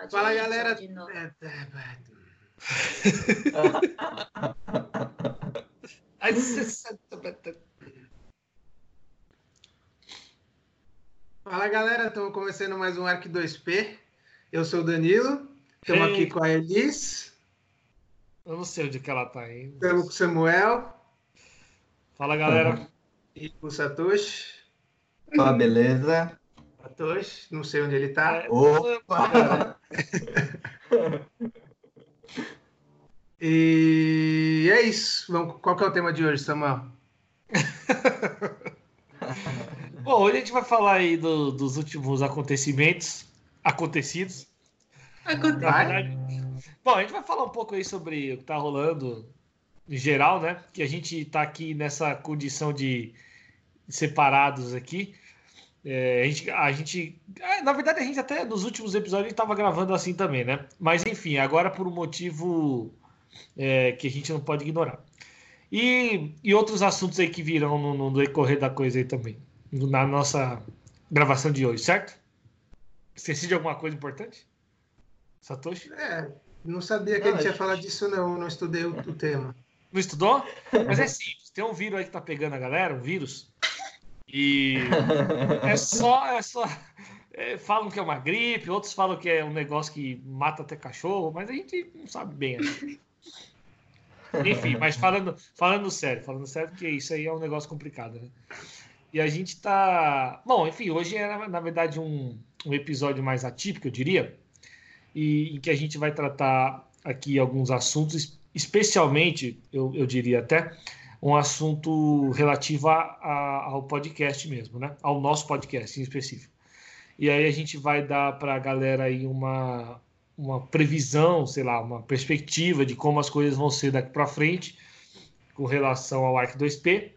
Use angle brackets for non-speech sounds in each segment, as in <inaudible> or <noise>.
Pode Fala, ir, galera. de novo. É, é, é. Ai, você- Fala, galera. Estamos começando mais um Arc 2P. Eu sou o Danilo. Estamos aqui com a Elis. Eu não sei onde que ela tá indo. Estamos com o Samuel Fala, galera. e com o Satoshi. Ó, beleza? Satoshi, não sei onde ele tá. É, Opa! E é isso. Vamos... Qual que é o tema de hoje, Samuel? <laughs> Bom, hoje a gente vai falar aí do- dos últimos acontecimentos acontecidos. Verdade. Bom, a gente vai falar um pouco aí sobre o que tá rolando em geral, né? Que a gente tá aqui nessa condição de separados aqui. É, a gente, a gente- é, na verdade, a gente até nos últimos episódios estava gravando assim também, né? Mas enfim, agora por um motivo é, que a gente não pode ignorar. E, e outros assuntos aí que virão no, no decorrer da coisa aí também, na nossa gravação de hoje, certo? Esqueci de alguma coisa importante? Satoshi? É, não sabia que Não, a gente ia acho- falar disso, não. Não estudei o, o tema. Não estudou? Mas é simples. Tem um vírus aí que tá pegando a galera, um vírus. E é só. É só é, falam que é uma gripe, outros falam que é um negócio que mata até cachorro, mas a gente não sabe bem. ainda. Enfim, mas falando, falando sério, falando sério, porque isso aí é um negócio complicado, né? E a gente tá. Bom, enfim, hoje é, na verdade, um, um episódio mais atípico, eu diria, e em que a gente vai tratar aqui alguns assuntos, especialmente, eu, eu diria até, um assunto relativo a, a- ao podcast mesmo, né? Ao nosso podcast em específico. E aí a gente vai dar para a galera aí uma, uma previsão, sei lá, uma perspectiva de como as coisas vão ser daqui para frente com relação ao Arc 2P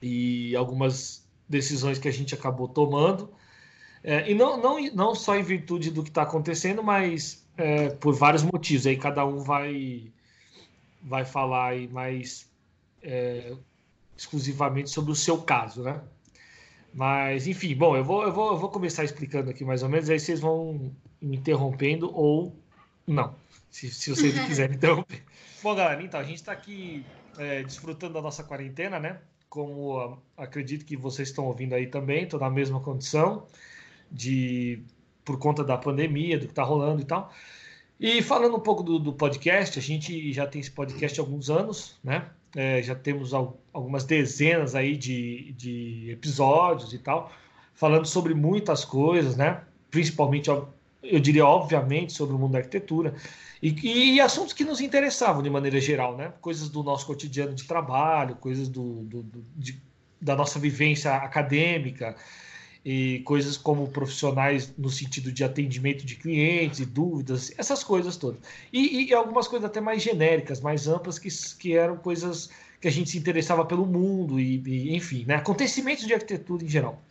e algumas decisões que a gente acabou tomando. É, e não, não, não só em virtude do que está acontecendo, mas é, por vários motivos. Aí cada um vai, vai falar aí mais é, exclusivamente sobre o seu caso, né? Mas, enfim, bom, eu vou, eu, vou, eu vou começar explicando aqui mais ou menos, aí vocês vão me interrompendo ou não, se, se vocês não quiserem <laughs> interromper. Bom, galera, então, a gente está aqui é, desfrutando da nossa quarentena, né? Como ah, acredito que vocês estão ouvindo aí também, estou na mesma condição de por conta da pandemia, do que está rolando e tal. E falando um pouco do, do podcast, a gente já tem esse podcast há alguns anos, né? É, já temos al- algumas dezenas aí de, de episódios e tal, falando sobre muitas coisas, né? Principalmente, eu diria, obviamente, sobre o mundo da arquitetura e, e assuntos que nos interessavam de maneira geral, né? Coisas do nosso cotidiano de trabalho, coisas do, do- do- de- da nossa vivência acadêmica e coisas como profissionais no sentido de atendimento de clientes e dúvidas, essas coisas todas. E, e algumas coisas até mais genéricas, mais amplas, que, que eram coisas que a gente se interessava pelo mundo e, e, enfim, né? acontecimentos de arquitetura em geral.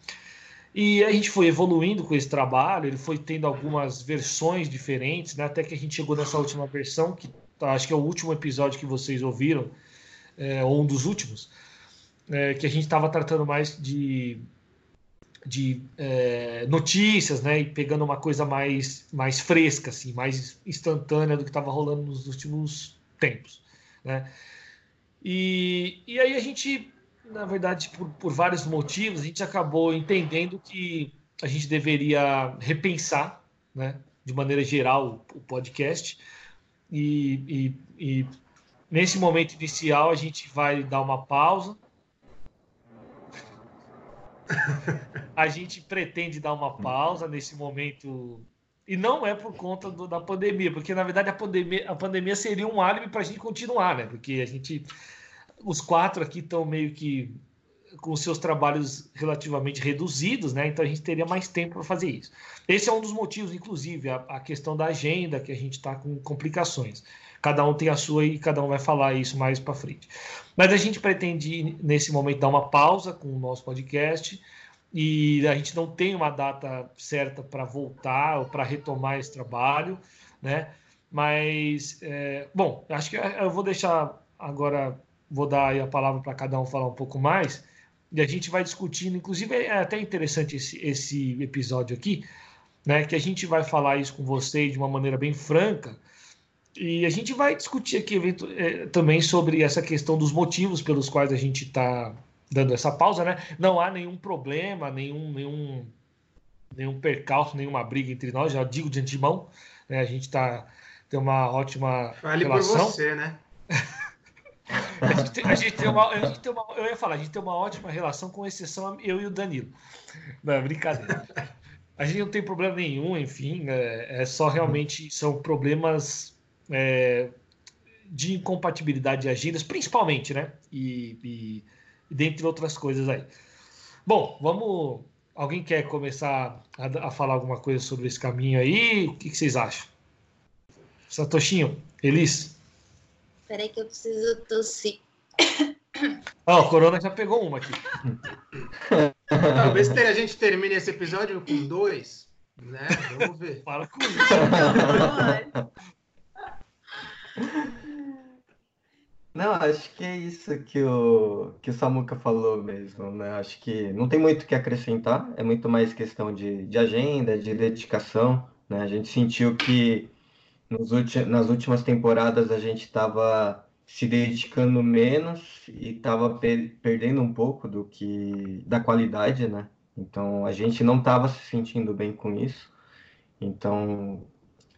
E a gente foi evoluindo com esse trabalho, ele foi tendo algumas versões diferentes, né? até que a gente chegou nessa última versão, que tá, acho que é o último episódio que vocês ouviram, é, ou um dos últimos, é, que a gente estava tratando mais de de é, notícias, né, e pegando uma coisa mais, mais fresca, assim, mais instantânea do que estava rolando nos últimos tempos, né? E, e aí a gente, na verdade, por, por vários motivos, a gente acabou entendendo que a gente deveria repensar, né, de maneira geral, o, podcast. E, e, e nesse momento inicial a gente vai dar uma pausa a gente pretende dar uma pausa nesse momento e não é por conta do- da pandemia, porque na verdade a pandemia, a pandemia seria um álibi para a gente continuar, né? Porque a gente, os quatro aqui estão meio que com seus trabalhos relativamente reduzidos, né? Então a gente teria mais tempo para fazer isso. Esse é um dos motivos, inclusive, a, a questão da agenda, que a gente está com complicações. Cada um tem a sua e cada um vai falar isso mais para frente. Mas a gente pretende, nesse momento, dar uma pausa com o nosso podcast e a gente não tem uma data certa para voltar ou para retomar esse trabalho, né? Mas, é, bom, acho que eu vou deixar agora, vou dar a palavra para cada um falar um pouco mais e a gente vai discutindo. Inclusive, é até interessante esse, esse episódio aqui, né? Que a gente vai falar isso com você de uma maneira bem franca. E a gente vai discutir aqui é, também sobre essa questão dos motivos pelos quais a gente está dando essa pausa, né? Não há nenhum problema, nenhum, nenhum, nenhum percalço, nenhuma briga entre nós, já digo de antemão. Né? A gente tá, tem uma ótima Fale relação. por você, né? <laughs> a, gente tem, a, gente tem uma, a gente tem uma, eu ia falar, a gente tem uma ótima relação, com exceção eu e o Danilo. Não, brincadeira. A gente não tem problema nenhum, enfim, é, é só realmente são problemas é, de incompatibilidade de agendas, principalmente, né? E, e, e, dentre outras coisas aí. Bom, vamos. Alguém quer começar a, a falar alguma coisa sobre esse caminho aí? O que, que vocês acham? Satoshinho, Elis? Peraí que eu preciso tossir. Ó, oh, o Corona já pegou uma aqui. Talvez a gente termine esse episódio com dois, né? Vamos ver. Para com <laughs> isso. Não, acho que é isso que o, que o Samuca falou mesmo, né? Acho que não tem muito o que acrescentar, é muito mais questão de, de agenda, de dedicação, né? A gente sentiu que nos ulti, nas últimas temporadas a gente estava se dedicando menos e estava per, perdendo um pouco do que da qualidade, né? Então a gente não estava se sentindo bem com isso. Então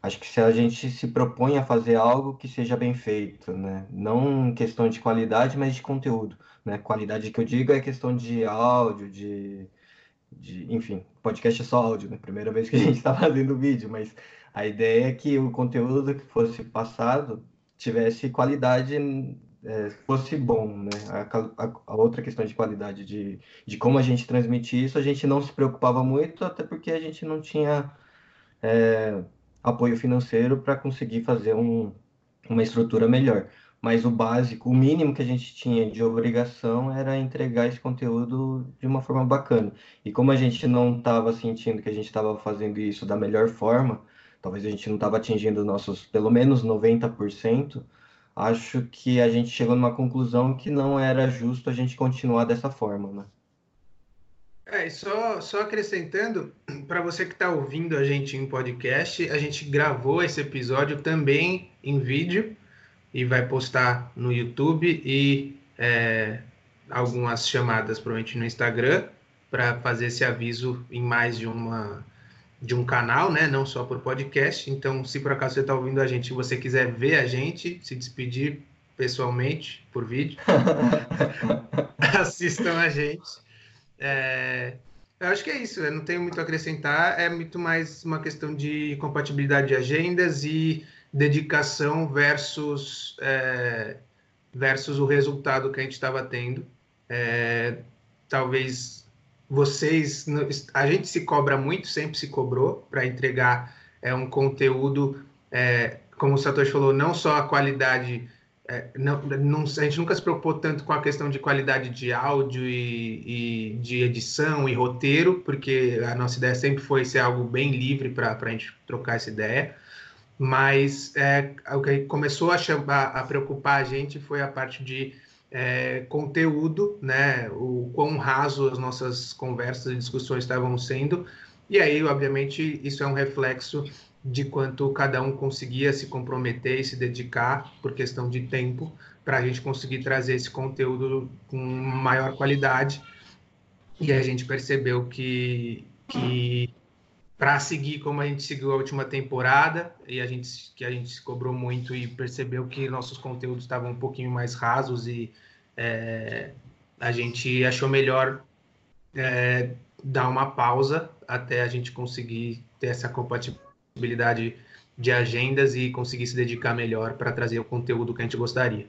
Acho que se a gente se propõe a fazer algo que seja bem feito, né? Não questão de qualidade, mas de conteúdo, né? Qualidade que eu digo é questão de áudio, de, de enfim, podcast é só áudio, né? Primeira vez que a gente está <laughs> fazendo vídeo, mas a ideia é que o conteúdo que fosse passado tivesse qualidade, é, fosse bom, né? A, a, a, outra questão de qualidade de, de como a gente transmitir isso, a gente não se preocupava muito, até porque a gente não tinha é, apoio financeiro para conseguir fazer um, uma estrutura melhor. Mas o básico, o mínimo que a gente tinha de obrigação era entregar esse conteúdo de uma forma bacana. E como a gente não estava sentindo que a gente estava fazendo isso da melhor forma, talvez a gente não estava atingindo nossos pelo menos 90%, acho que a gente chegou numa conclusão que não era justo a gente continuar dessa forma, né? É, só, só acrescentando, <clears throat> para você que está ouvindo a gente em podcast, a gente gravou esse episódio também em vídeo e vai postar no YouTube e é, algumas chamadas provavelmente no Instagram para fazer esse aviso em mais de uma de um canal, né? Não só por podcast. Então, se por acaso você está ouvindo a gente e você quiser ver a gente, se despedir pessoalmente por vídeo, <laughs> assistam a gente. É, eu acho que é isso, eu não tenho muito a acrescentar, é muito mais uma questão de compatibilidade de agendas e dedicação versus, é, versus o resultado que a gente estava tendo. É, talvez vocês, a gente se cobra muito, sempre se cobrou para entregar é, um conteúdo, é, como o Satoshi falou, não só a qualidade é, não, não, a gente nunca se preocupou tanto com a questão de qualidade de áudio e, e de edição e roteiro, porque a nossa ideia sempre foi ser algo bem livre para a gente trocar essa ideia. Mas é, o que começou a, chamar, a preocupar a gente foi a parte de é, conteúdo, né? O quão raso as nossas conversas e discussões estavam sendo. E aí, obviamente, isso é um reflexo de quanto cada um conseguia se comprometer e se dedicar por questão de tempo para a gente conseguir trazer esse conteúdo com maior qualidade. E a gente percebeu que, que para seguir como a gente seguiu a última temporada e a gente que a gente se cobrou muito e percebeu que nossos conteúdos estavam um pouquinho mais rasos e é, a gente achou melhor é, dar uma pausa até a gente conseguir ter essa compatibilidade possibilidade de agendas e conseguir se dedicar melhor para trazer o conteúdo que a gente gostaria.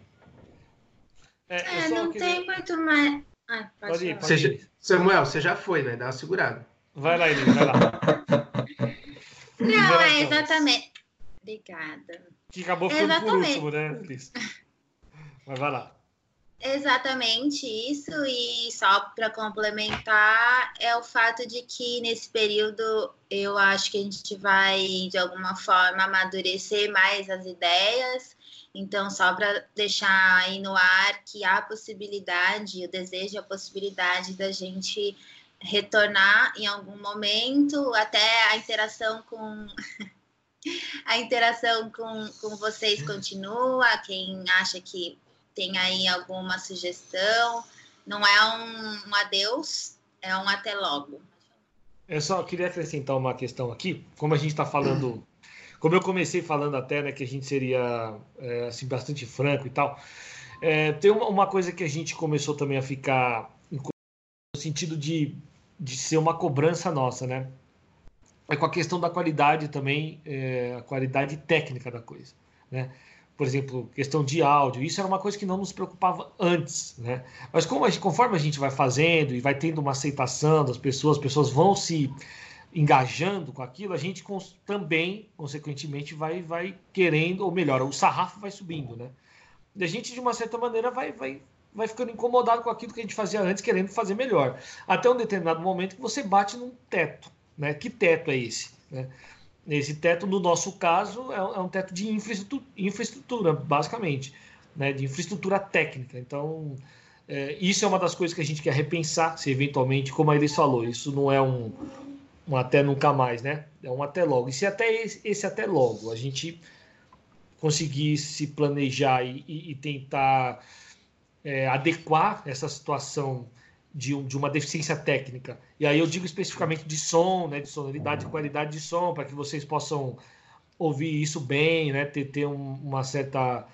É, é não queria... tem muito mais. Ah, pode pode ir, pode você ir. Samuel, você já foi, vai dar uma segurada. Vai lá, Elis, vai lá. não, é exatamente. Obrigada. Que acabou ficando exatamente. por último, né, Elis? Mas vai lá. Exatamente isso, e só para complementar, é o fato de que nesse período eu acho que a gente vai, de alguma forma, amadurecer mais as ideias. Então, só para deixar aí no ar que há a possibilidade, o desejo, a possibilidade da gente retornar em algum momento, até a interação com <laughs> a interação com, com vocês continua. Quem acha que tem aí alguma sugestão, não é um, um adeus, é um até logo. Eu só queria acrescentar uma questão aqui, como a gente está falando, como eu comecei falando até, né, que a gente seria é, assim bastante franco e tal. É, tem uma, uma, coisa que a gente começou também a ficar no sentido de, de ser uma cobrança nossa, né? É com a questão da qualidade também, é, a qualidade técnica da coisa, né? Por exemplo, questão de áudio, isso era uma coisa que não nos preocupava antes, né? Mas como a gente, conforme a gente vai fazendo e vai tendo uma aceitação das pessoas, as pessoas vão se engajando com aquilo, a gente também, consequentemente, vai, vai querendo, ou melhor, o sarrafo vai subindo, né? E a gente, de uma certa maneira, vai, vai, vai ficando incomodado com aquilo que a gente fazia antes, querendo fazer melhor. Até um determinado momento que você bate num teto, né? Que teto é esse? Né? Esse teto, no nosso caso, é, é um teto de infraestrutura, infraestrutura basicamente, né, de infraestrutura técnica. Então, é, isso é uma das coisas que a gente quer repensar, se eventualmente, como a Elis falou, isso não é um, um até nunca mais, né? É um até logo. E se até esse, esse até logo a gente conseguir se planejar e, e, e tentar é, adequar essa situação de, um, de, uma deficiência técnica. E aí eu digo especificamente de som, né, de sonoridade e qualidade de som, para que vocês possam ouvir isso bem, né, ter, ter um, uma certa.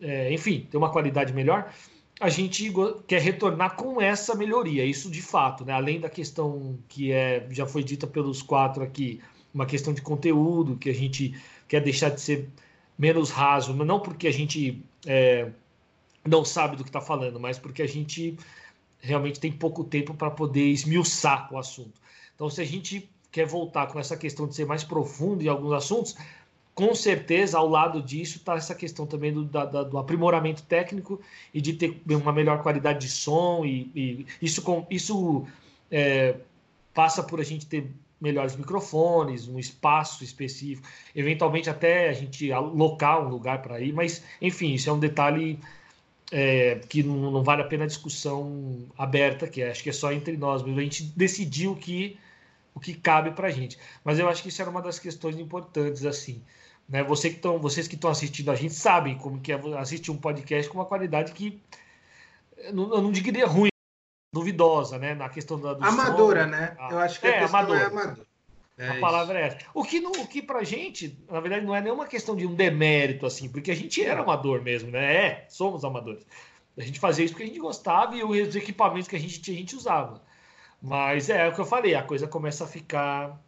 É, enfim, ter uma qualidade melhor. A gente quer retornar com essa melhoria, isso de fato, né? além da questão que é, já foi dita pelos quatro aqui, uma questão de conteúdo, que a gente quer deixar de ser menos raso, não porque a gente é, não sabe do que está falando, mas porque a gente realmente tem pouco tempo para poder esmiuçar o assunto. Então, se a gente quer voltar com essa questão de ser mais profundo em alguns assuntos, com certeza, ao lado disso, está essa questão também do, da, do, aprimoramento técnico e de ter uma melhor qualidade de som. E, e isso, com, isso é, passa por a gente ter melhores microfones, um espaço específico, eventualmente até a gente alocar um lugar para ir, mas enfim, isso é um detalhe é, que não, não, vale a pena a discussão aberta, que é, acho que é só entre nós, mas a gente decidiu que, o que cabe para a gente. Mas eu acho que isso era uma das questões importantes, assim. Né? Você que tão, vocês que estão assistindo a gente sabem como que é assistir um podcast com uma qualidade que eu não, eu não diria ruim, duvidosa, né? Na questão da. amadora, som, né? A... Eu acho que é, a questão amador. é amadora. É a palavra é essa. O que, não, o que pra gente, na verdade, não é nenhuma questão de um demérito, assim, porque a gente era amador mesmo, né? É, somos amadores. A gente fazia isso porque a gente gostava e os equipamentos que a gente tinha, a gente usava. Mas é, é o que eu falei, a coisa começa a ficar.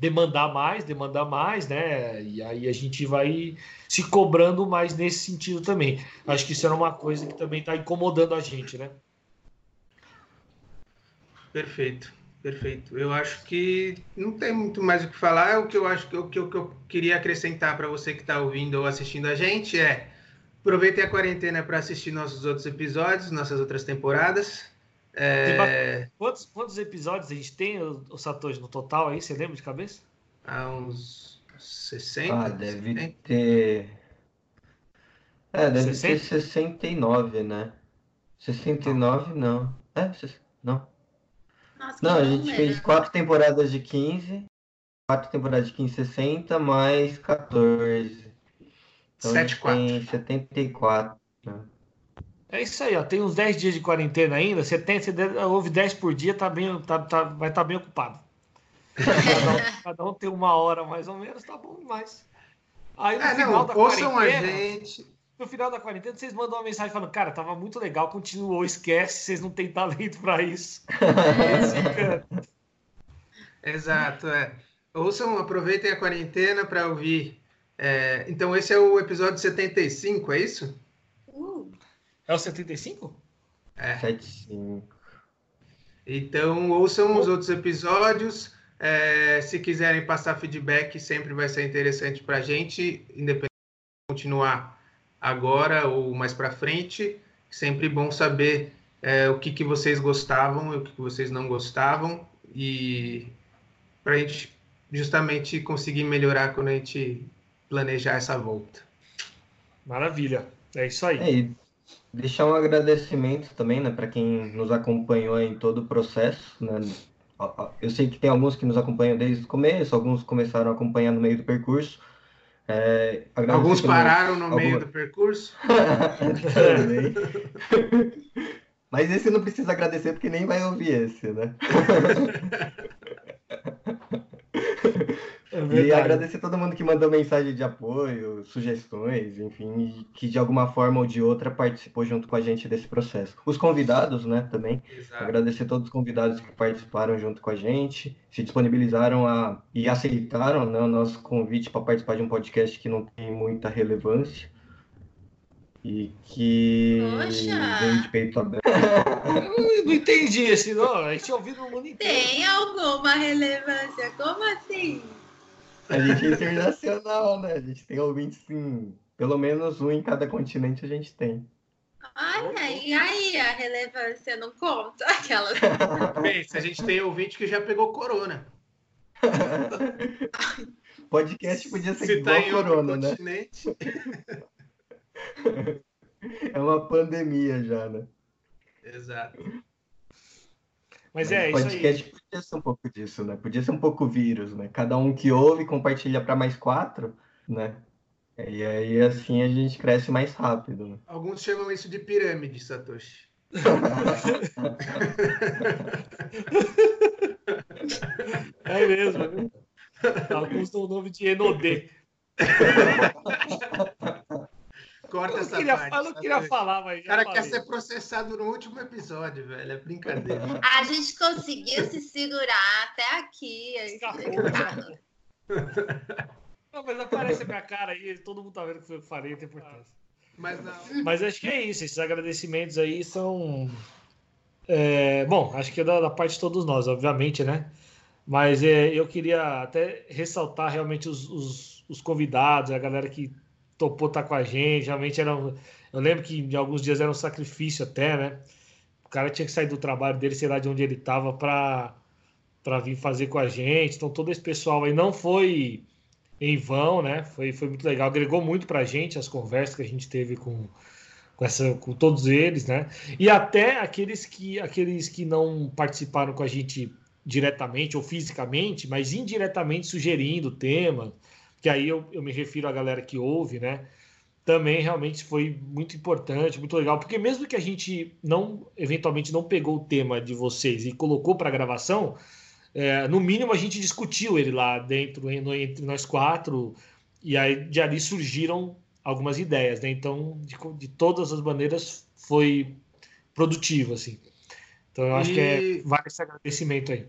demandar mais, demandar mais, né? E aí a gente vai se cobrando mais nesse sentido também. Acho que isso era uma coisa que também está incomodando a gente, né? Perfeito. Perfeito. Eu acho que não tem muito mais o que falar. O que eu acho que o que, eu queria acrescentar para você que está ouvindo ou assistindo a gente é aproveitem a quarentena para assistir nossos outros episódios, nossas outras temporadas. É... Quantos, quantos episódios a gente tem, o, Satoshi, no total aí? Você lembra de cabeça? Há uns 60. Ah, deve 60? ter. É, deve 60? ter 69, né? 69 não. É, não. Nossa, Não, a gente fez quatro temporadas de 15, quatro temporadas de 15, 60, mais 14. Então 7, a gente 4. tem 74. Né? É isso aí, ó. Tem uns 10 dias de quarentena ainda. Você tem, você ouve 10 por dia, tá bem, tá, tá, vai estar tá bem ocupado. Cada um, <laughs> cada um, tem uma hora mais ou menos, tá bom demais. Aí no é, final não, da quarentena. A gente no final da quarentena, vocês mandam uma mensagem falando, cara, tava muito legal, continuou, esquece, vocês não têm talento para isso. <laughs> Exato, é. Ouçam, aproveitem a quarentena para ouvir. É, então, esse é o episódio 75, é isso? Uh. É o 75? É. 75. Então, ouçam os outros episódios. É, se quiserem passar feedback, sempre vai ser interessante para a gente, independente de continuar agora ou mais para frente. Sempre bom saber é, o que, que vocês gostavam e o que, que vocês não gostavam e para a gente justamente conseguir melhorar quando a gente planejar essa volta. Maravilha, é isso aí. É, e deixar um agradecimento também, né, para quem nos acompanhou em todo o processo, né, eu sei que tem alguns que nos acompanham desde o começo, alguns começaram a acompanhar no meio do percurso. É, alguns pararam no meio do percurso. <laughs> Mas esse não precisa agradecer porque nem vai ouvir esse, né? <laughs> É e agradecer todo mundo que mandou mensagem de apoio, sugestões, enfim, que de alguma forma ou de outra participou junto com a gente desse processo. Os convidados, né, também. Exato. Agradecer todos os convidados que participaram junto com a gente, se disponibilizaram a, e aceitaram né, o nosso convite para participar de um podcast que não tem muita relevância e que Poxa. veio de peito aberto. <laughs> Eu não entendi esse, não. A gente ouviu no mundo inteiro. Tem alguma relevância? Como assim? A gente é internacional, né? A gente tem ouvintes, sim. Pelo menos um em cada continente a gente tem. Olha, e aí a relevância não conta? <laughs> Aquela. <laughs> A gente tem ouvinte que já pegou corona. <laughs> Podcast podia ser se igual tá corona, né? Continente. É uma pandemia já, né? Exato. Mas é, isso podcast aí. podia ser um pouco disso, né? Podia ser um pouco vírus, né? Cada um que ouve compartilha para mais quatro, né? E aí assim a gente cresce mais rápido. Né? Alguns chamam isso de pirâmide, Satoshi. <laughs> é mesmo. Alguns dão o nome de Enodê. <laughs> Corta essa queria, parte. Eu não queria falar, mas. O cara falei. quer ser processado no último episódio, velho. É brincadeira. <laughs> A gente conseguiu se segurar até aqui. <laughs> não, mas aparece a minha cara aí, todo mundo tá vendo que eu falei, tem importância. Mas, não... mas acho que é isso, esses agradecimentos aí são. É, bom, acho que é da, da, parte de todos nós, obviamente, né? Mas é, eu queria até ressaltar realmente os, os, os convidados, a galera que topou estar tá com a gente. Realmente era. Um, eu lembro que de alguns dias era um sacrifício até, né? O cara tinha que sair do trabalho dele, sei lá de onde ele estava, para vir fazer com a gente. Então todo esse pessoal aí não foi em vão, né? Foi, foi muito legal, agregou muito para a gente as conversas que a gente teve com, com, essa, com todos eles, né? E até aqueles que, aqueles que não participaram com a gente diretamente ou fisicamente, mas indiretamente sugerindo tema, que aí eu, eu me refiro à galera que ouve, né? Também realmente foi muito importante, muito legal, porque mesmo que a gente não, eventualmente, não pegou o tema de vocês e colocou para gravação, é, no mínimo a gente discutiu ele lá dentro, entre nós quatro, e aí de ali surgiram algumas ideias, né? Então, de, de todas as maneiras, foi produtivo, assim. Então, eu acho e... que é, vale esse agradecimento aí.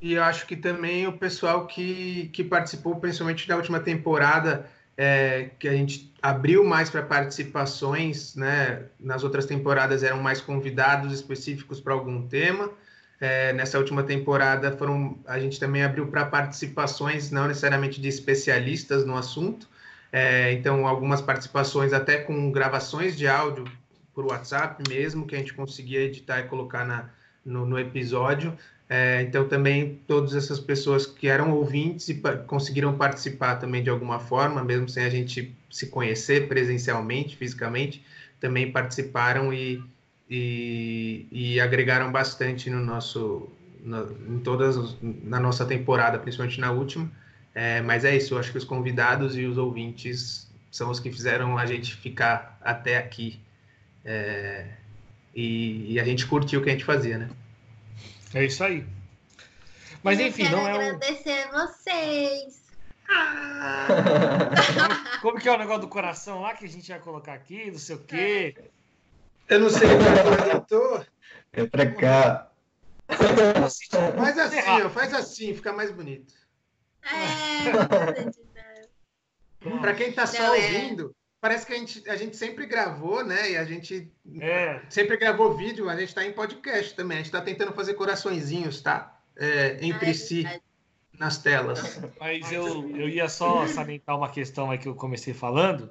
E acho que também o pessoal que, que participou, principalmente da última temporada, é, que a gente abriu mais para participações, né? Nas outras temporadas eram mais convidados específicos para algum tema. É, nessa última temporada foram, a gente também abriu para participações, não necessariamente de especialistas no assunto. É, então, algumas participações até com gravações de áudio por WhatsApp mesmo, que a gente conseguia editar e colocar na, no, no episódio. É, então, também todas essas pessoas que eram ouvintes e conseguiram participar também de alguma forma, mesmo sem a gente se conhecer presencialmente, fisicamente, também participaram e, e, e agregaram bastante no nosso, no, em todas, na nossa temporada, principalmente na última. É, mas é isso, eu acho que os convidados e os ouvintes são os que fizeram a gente ficar até aqui. É, e, e a gente curtiu o que a gente fazia, né? É isso aí. Mas enfim, não é um. agradecer vocês. Ah! <laughs> Como que é o negócio do coração lá que a gente vai colocar aqui, não sei o quê? Eu não sei o que eu tô. É pra cá. Faz assim, ó, faz assim, fica mais bonito. É, <laughs> Para quem tá só é. ouvindo, parece que a gente, a gente sempre gravou, né? E a gente é. sempre gravou vídeo, mas a gente está em podcast também. A gente está tentando fazer coraçõezinhos, tá? É, entre Ai, si, nas telas. Mas eu, eu ia só salientar uma questão aí que eu comecei falando,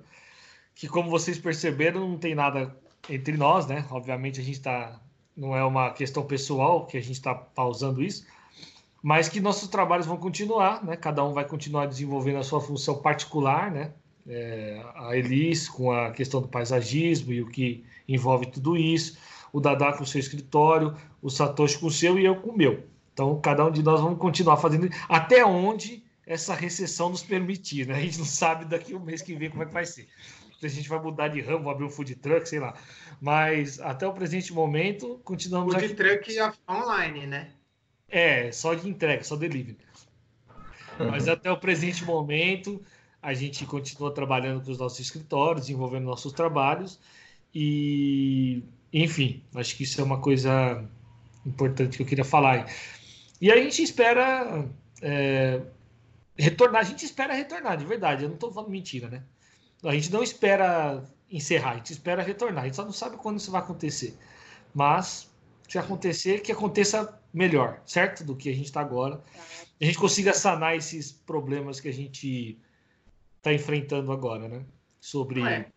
que como vocês perceberam, não tem nada entre nós, né? Obviamente a gente está. Não é uma questão pessoal que a gente está pausando isso, mas que nossos trabalhos vão continuar, né? Cada um vai continuar desenvolvendo a sua função particular, né? É, a Elis com a questão do paisagismo e o que envolve tudo isso, o Dadá com o seu escritório, o Satoshi com o seu e eu com o meu. Então, cada um de nós vamos continuar fazendo até onde essa recessão nos permitir, né? A gente não sabe daqui o mês que vem como é que vai ser. Se a gente vai mudar de ramo, abrir um food truck, sei lá. Mas até o presente momento, continuamos food aqui. Food truck online, né? É, só de entrega, só delivery. Mas até o presente momento, a gente continua trabalhando com os nossos escritórios, desenvolvendo nossos trabalhos. E, enfim, acho que isso é uma coisa importante que eu queria falar. E a gente espera é, retornar. A gente espera retornar, de verdade. Eu não estou falando mentira, né? A gente não espera encerrar, a gente espera retornar. A gente só não sabe quando isso vai acontecer. Mas, se acontecer, que aconteça melhor, certo? Do que a gente está agora. A gente consiga sanar esses problemas que a gente está enfrentando agora, né? Sobre é.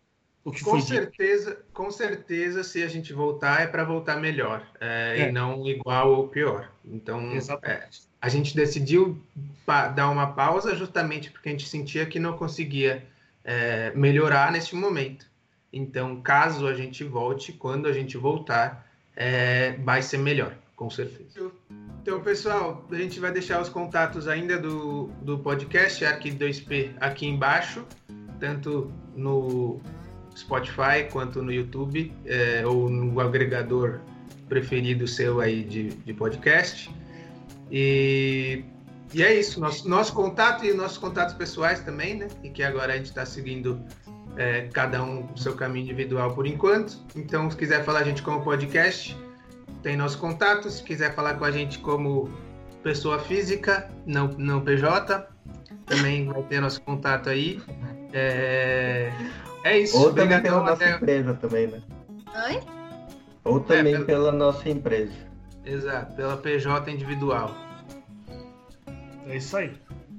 o que com foi certeza, dito. Com certeza, se a gente voltar, é para voltar melhor. É, é. E não igual ou pior. Então, Exatamente. a gente decidiu dar uma pausa justamente porque a gente sentia que não conseguia é, melhorar neste momento. Então, caso a gente volte, quando a gente voltar, é, vai ser melhor, com certeza. Então, pessoal, a gente vai deixar os contatos ainda do, do podcast Arqui 2P aqui embaixo, tanto no Spotify quanto no YouTube, é, ou no agregador preferido seu aí de, de podcast. E e é isso, nosso, nosso contato e nossos contatos pessoais também, né? E que agora a gente está seguindo é, cada um o seu caminho individual por enquanto. Então, se quiser falar a gente como podcast, tem nosso contato. Se quiser falar com a gente como pessoa física, não, não PJ, também vai ter nosso contato aí. É, é isso. Ou também pela nossa até... empresa também, né? Oi? Ou também é, pela... pela nossa empresa. Exato, pela PJ individual. É isso aí.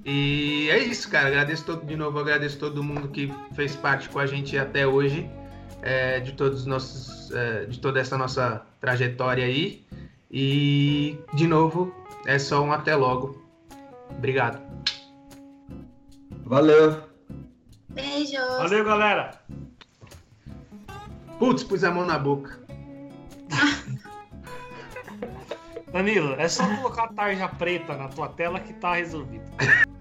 E é isso, cara. Agradeço todo, de novo, agradeço todo mundo que fez parte com a gente até hoje, é, de todos nossos, é, de toda essa nossa trajetória aí. E de novo, é só um até logo. Obrigado. Valeu. Beijos. Valeu, galera. Putz, pus a mão na boca. <laughs> Danilo, é só colocar a tarja preta na tua tela que tá resolvido. <laughs>